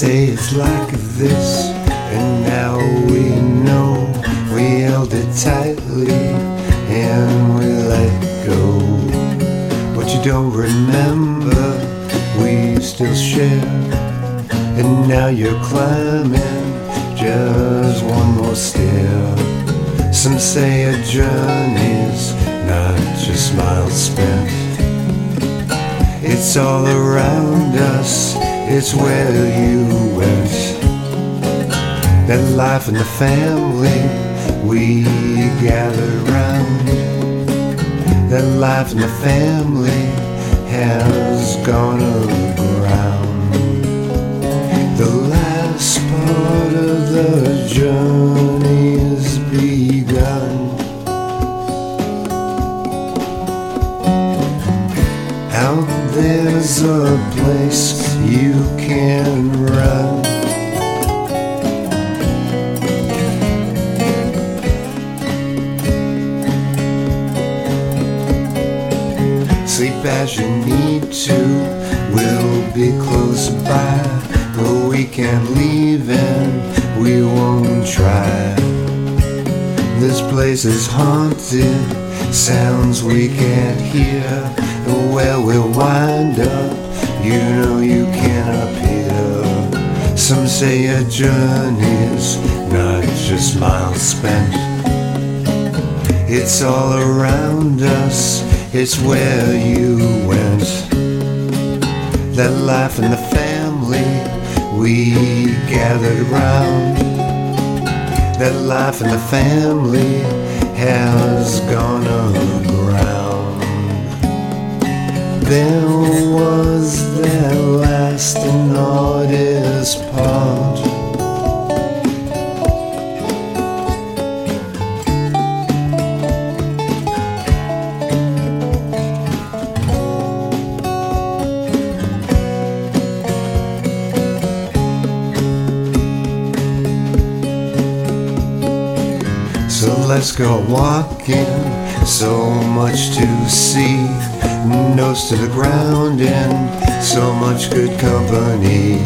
say it's like this, and now we know we held it tightly and we let go. But you don't remember, we still share, and now you're climbing just one more stair. Some say a journey's not just miles spent. It's all around us, it's where you went. That life and the family we gather round. That life and the family has gone aground. The last part of the journey is begun. Out there's a place you can run. Sleep as you need to, we'll be close by, but we can't leave and we won't try. This place is haunted, sounds we can't hear, and where we'll wind up, you know you can't appear. Some say a journey's not just miles spent. It's all around us, it's where you went. That life and the family we gathered round. That life and the family has gone aground. There was that last and hardest part. So let's go walking, so much to see, nose to the ground and so much good company.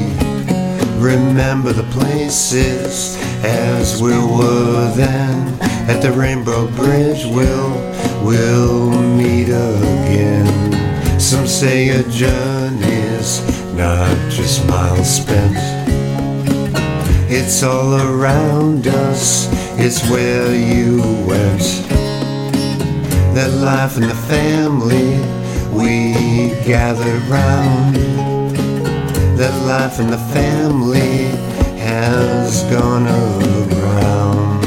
Remember the places as we were then at the Rainbow Bridge. We'll we'll meet again. Some say a journey's not just miles spent. It's all around us, it's where you went. That life and the family we gathered round. That life and the family has gone around.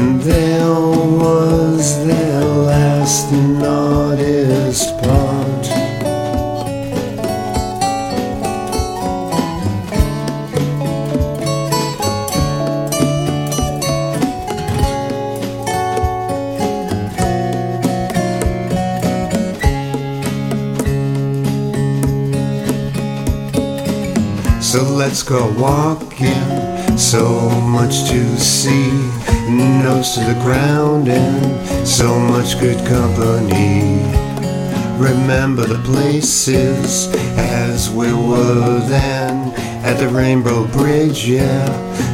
And there was their last and hardest part. So let's go walking, so much to see, nose to the ground and so much good company. Remember the places as we were then at the Rainbow Bridge, yeah,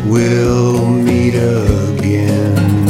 we'll meet again.